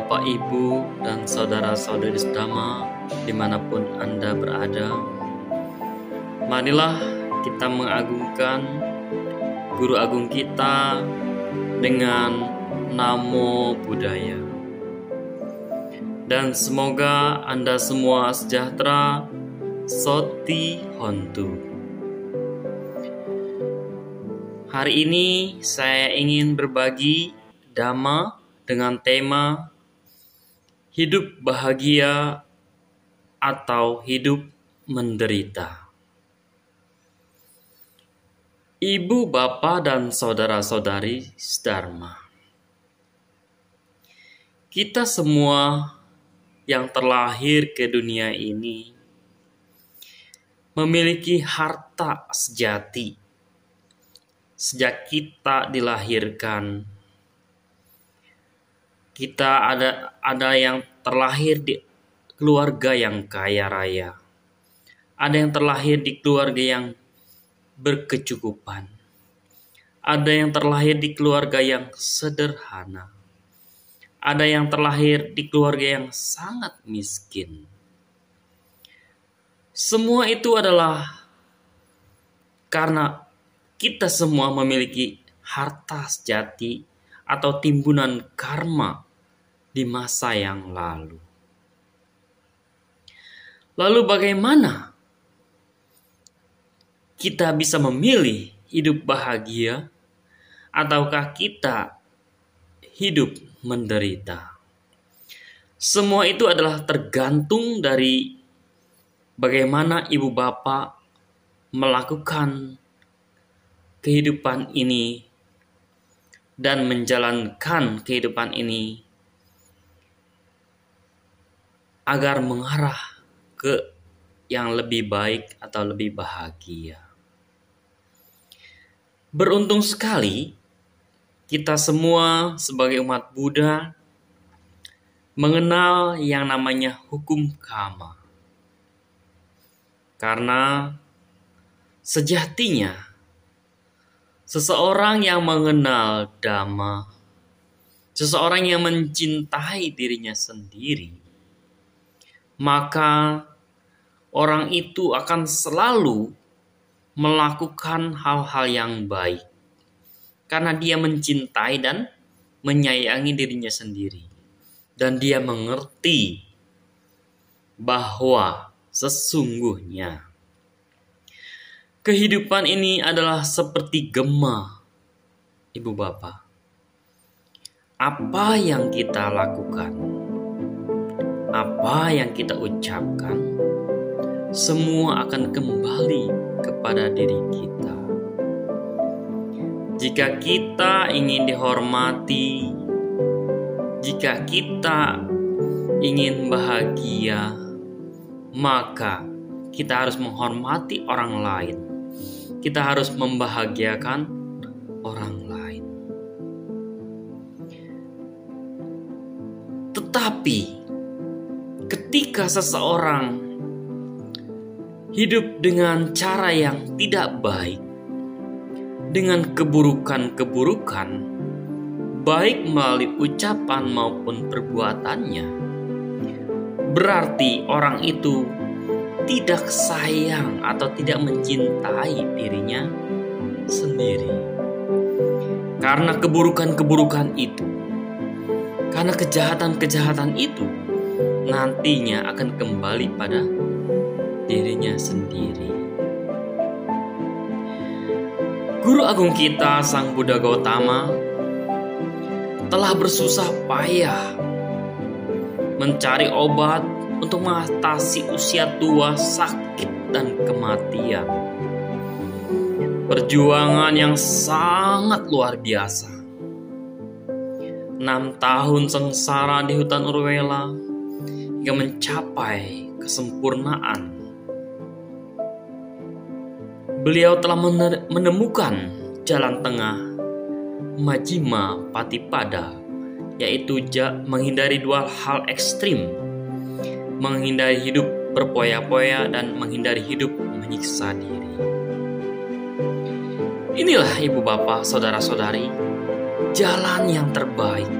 Bapak, Ibu, dan saudara-saudari sedama di mana pun Anda berada. Marilah kita mengagungkan Guru Agung kita dengan Namo Buddhaya. Dan semoga Anda semua sejahtera, Soti Hontu. Hari ini saya ingin berbagi Dhamma dengan tema hidup bahagia atau hidup menderita. Ibu, bapak, dan saudara-saudari Dharma. Kita semua yang terlahir ke dunia ini memiliki harta sejati sejak kita dilahirkan kita ada ada yang terlahir di keluarga yang kaya raya. Ada yang terlahir di keluarga yang berkecukupan. Ada yang terlahir di keluarga yang sederhana. Ada yang terlahir di keluarga yang sangat miskin. Semua itu adalah karena kita semua memiliki harta sejati atau timbunan karma di masa yang lalu. Lalu, bagaimana kita bisa memilih hidup bahagia, ataukah kita hidup menderita? Semua itu adalah tergantung dari bagaimana ibu bapak melakukan kehidupan ini dan menjalankan kehidupan ini agar mengarah ke yang lebih baik atau lebih bahagia. Beruntung sekali kita semua sebagai umat Buddha mengenal yang namanya hukum karma. Karena sejatinya seseorang yang mengenal dhamma, seseorang yang mencintai dirinya sendiri, maka orang itu akan selalu melakukan hal-hal yang baik. Karena dia mencintai dan menyayangi dirinya sendiri. Dan dia mengerti bahwa sesungguhnya kehidupan ini adalah seperti gema ibu bapak. Apa yang kita lakukan apa yang kita ucapkan, semua akan kembali kepada diri kita. Jika kita ingin dihormati, jika kita ingin bahagia, maka kita harus menghormati orang lain. Kita harus membahagiakan orang lain. Tetapi ketika seseorang hidup dengan cara yang tidak baik, dengan keburukan-keburukan, baik melalui ucapan maupun perbuatannya, berarti orang itu tidak sayang atau tidak mencintai dirinya sendiri. Karena keburukan-keburukan itu, karena kejahatan-kejahatan itu, nantinya akan kembali pada dirinya sendiri. Guru agung kita, Sang Buddha Gautama, telah bersusah payah mencari obat untuk mengatasi usia tua, sakit, dan kematian. Perjuangan yang sangat luar biasa. Enam tahun sengsara di hutan Urwela hingga mencapai kesempurnaan. Beliau telah menemukan jalan tengah Majima Patipada, yaitu menghindari dua hal ekstrim, menghindari hidup berpoya-poya dan menghindari hidup menyiksa diri. Inilah ibu bapak, saudara-saudari, jalan yang terbaik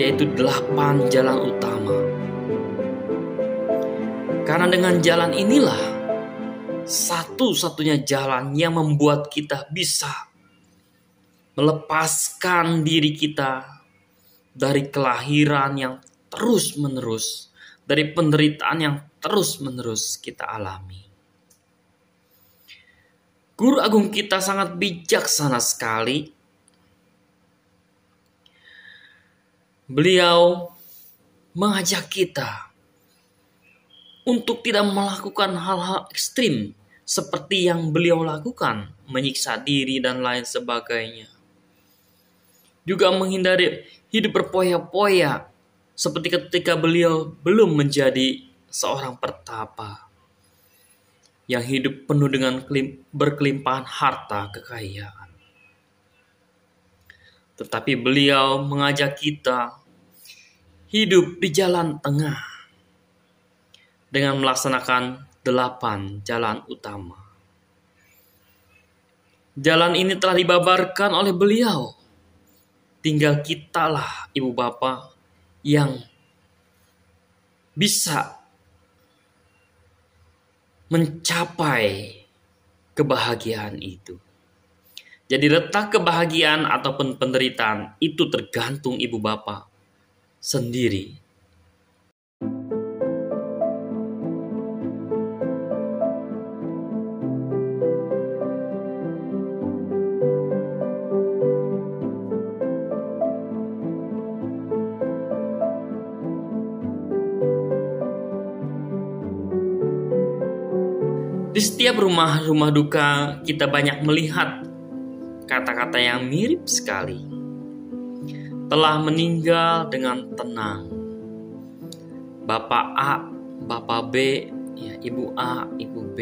yaitu delapan jalan utama. Karena dengan jalan inilah satu-satunya jalan yang membuat kita bisa melepaskan diri kita dari kelahiran yang terus-menerus, dari penderitaan yang terus-menerus kita alami. Guru agung kita sangat bijaksana sekali. Beliau mengajak kita untuk tidak melakukan hal-hal ekstrim seperti yang beliau lakukan, menyiksa diri dan lain sebagainya. Juga menghindari hidup berpoya-poya seperti ketika beliau belum menjadi seorang pertapa yang hidup penuh dengan berkelimpahan harta kekayaan. Tetapi beliau mengajak kita hidup di jalan tengah dengan melaksanakan delapan jalan utama. Jalan ini telah dibabarkan oleh beliau tinggal kitalah ibu bapak yang bisa mencapai kebahagiaan itu. Jadi letak kebahagiaan ataupun penderitaan itu tergantung ibu bapak sendiri Di setiap rumah-rumah duka kita banyak melihat kata-kata yang mirip sekali. Telah meninggal dengan tenang. Bapak A, Bapak B, ya Ibu A, Ibu B.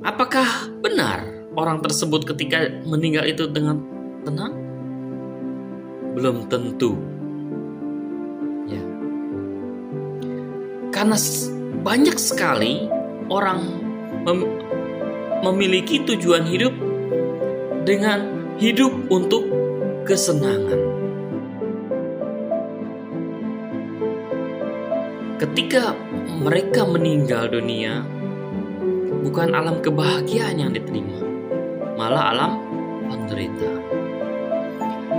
Apakah benar orang tersebut ketika meninggal itu dengan tenang? Belum tentu. Ya. Karena banyak sekali orang mem memiliki tujuan hidup dengan hidup untuk kesenangan. Ketika mereka meninggal dunia, bukan alam kebahagiaan yang diterima, malah alam penderitaan.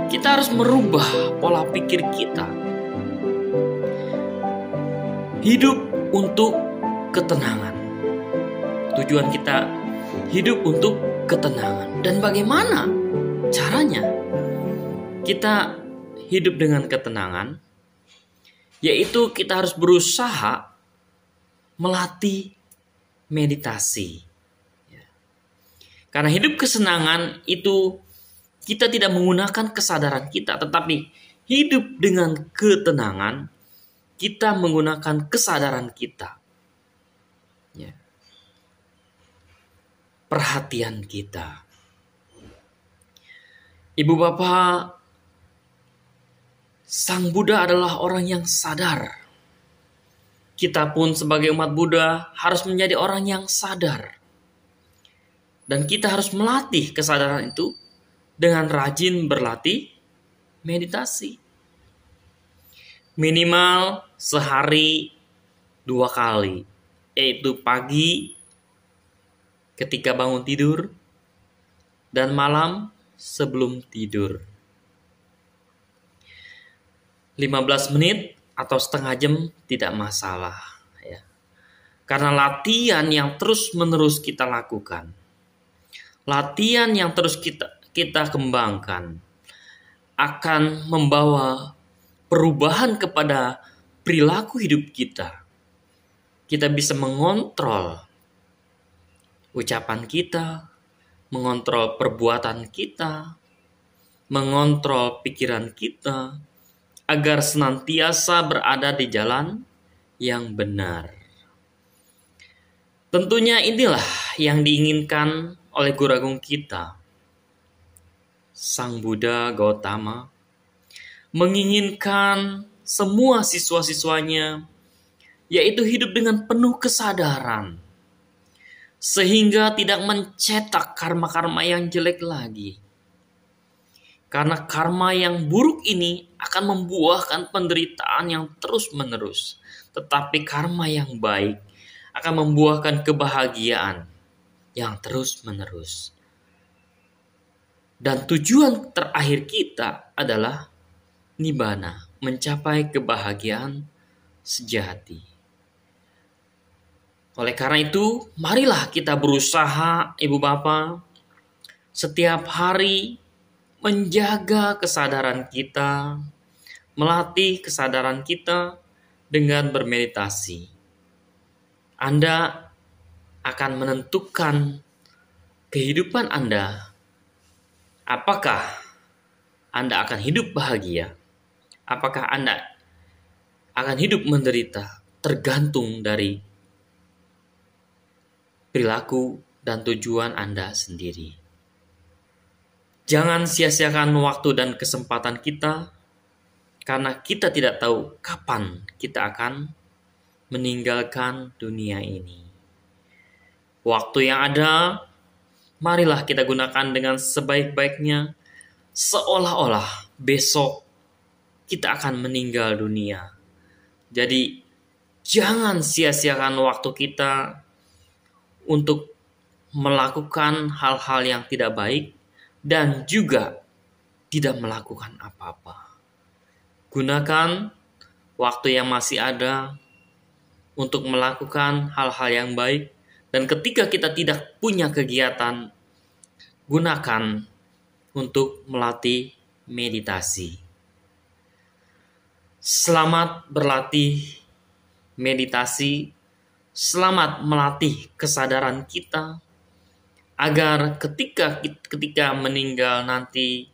Kita harus merubah pola pikir kita. Hidup untuk ketenangan. Tujuan kita hidup untuk ketenangan. Dan bagaimana caranya kita hidup dengan ketenangan? Yaitu kita harus berusaha melatih meditasi. Ya. Karena hidup kesenangan itu kita tidak menggunakan kesadaran kita, tetapi hidup dengan ketenangan kita menggunakan kesadaran kita. Ya. Perhatian kita. Ibu bapak, Sang Buddha adalah orang yang sadar. Kita pun sebagai umat Buddha harus menjadi orang yang sadar. Dan kita harus melatih kesadaran itu dengan rajin berlatih meditasi minimal sehari dua kali, yaitu pagi ketika bangun tidur dan malam sebelum tidur. 15 menit atau setengah jam tidak masalah ya. Karena latihan yang terus-menerus kita lakukan. Latihan yang terus kita kita kembangkan akan membawa perubahan kepada perilaku hidup kita. Kita bisa mengontrol ucapan kita, mengontrol perbuatan kita, mengontrol pikiran kita, agar senantiasa berada di jalan yang benar. Tentunya inilah yang diinginkan oleh guru agung kita, Sang Buddha Gautama, menginginkan semua siswa-siswanya yaitu hidup dengan penuh kesadaran sehingga tidak mencetak karma-karma yang jelek lagi. Karena karma yang buruk ini akan membuahkan penderitaan yang terus-menerus. Tetapi karma yang baik akan membuahkan kebahagiaan yang terus-menerus. Dan tujuan terakhir kita adalah nibana, mencapai kebahagiaan sejati. Oleh karena itu, marilah kita berusaha, Ibu Bapak, setiap hari menjaga kesadaran kita, melatih kesadaran kita dengan bermeditasi. Anda akan menentukan kehidupan Anda Apakah Anda akan hidup bahagia? Apakah Anda akan hidup menderita? Tergantung dari perilaku dan tujuan Anda sendiri. Jangan sia-siakan waktu dan kesempatan kita, karena kita tidak tahu kapan kita akan meninggalkan dunia ini. Waktu yang ada marilah kita gunakan dengan sebaik-baiknya, seolah-olah besok kita akan meninggal dunia. Jadi, jangan sia-siakan waktu kita untuk melakukan hal-hal yang tidak baik dan juga tidak melakukan apa-apa. Gunakan waktu yang masih ada untuk melakukan hal-hal yang baik dan ketika kita tidak punya kegiatan, gunakan untuk melatih meditasi. Selamat berlatih meditasi, selamat melatih kesadaran kita agar ketika ketika meninggal nanti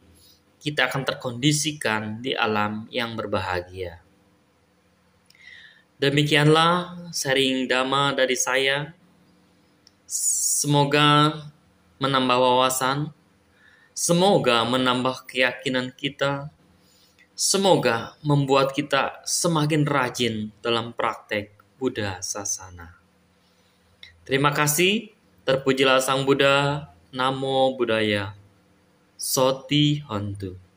kita akan terkondisikan di alam yang berbahagia. Demikianlah sharing dhamma dari saya. Semoga menambah wawasan, semoga menambah keyakinan kita, semoga membuat kita semakin rajin dalam praktek Buddha Sasana. Terima kasih, terpujilah Sang Buddha, Namo Buddhaya, Soti Hontu.